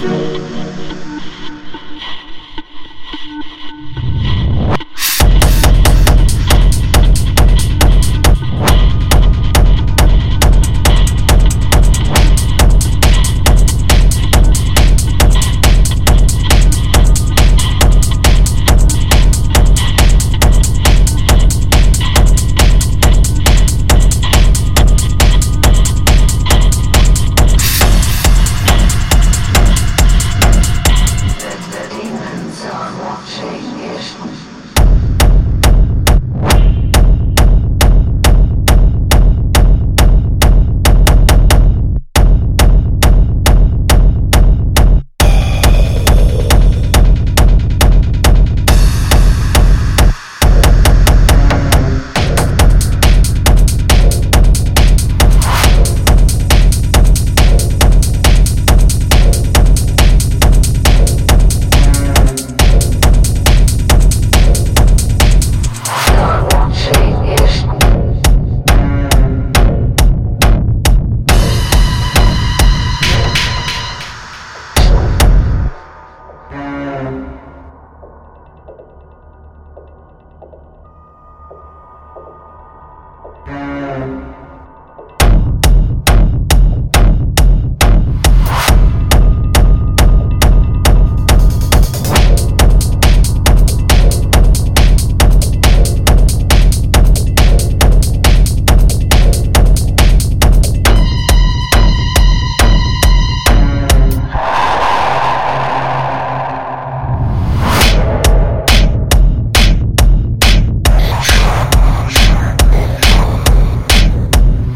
なるほど。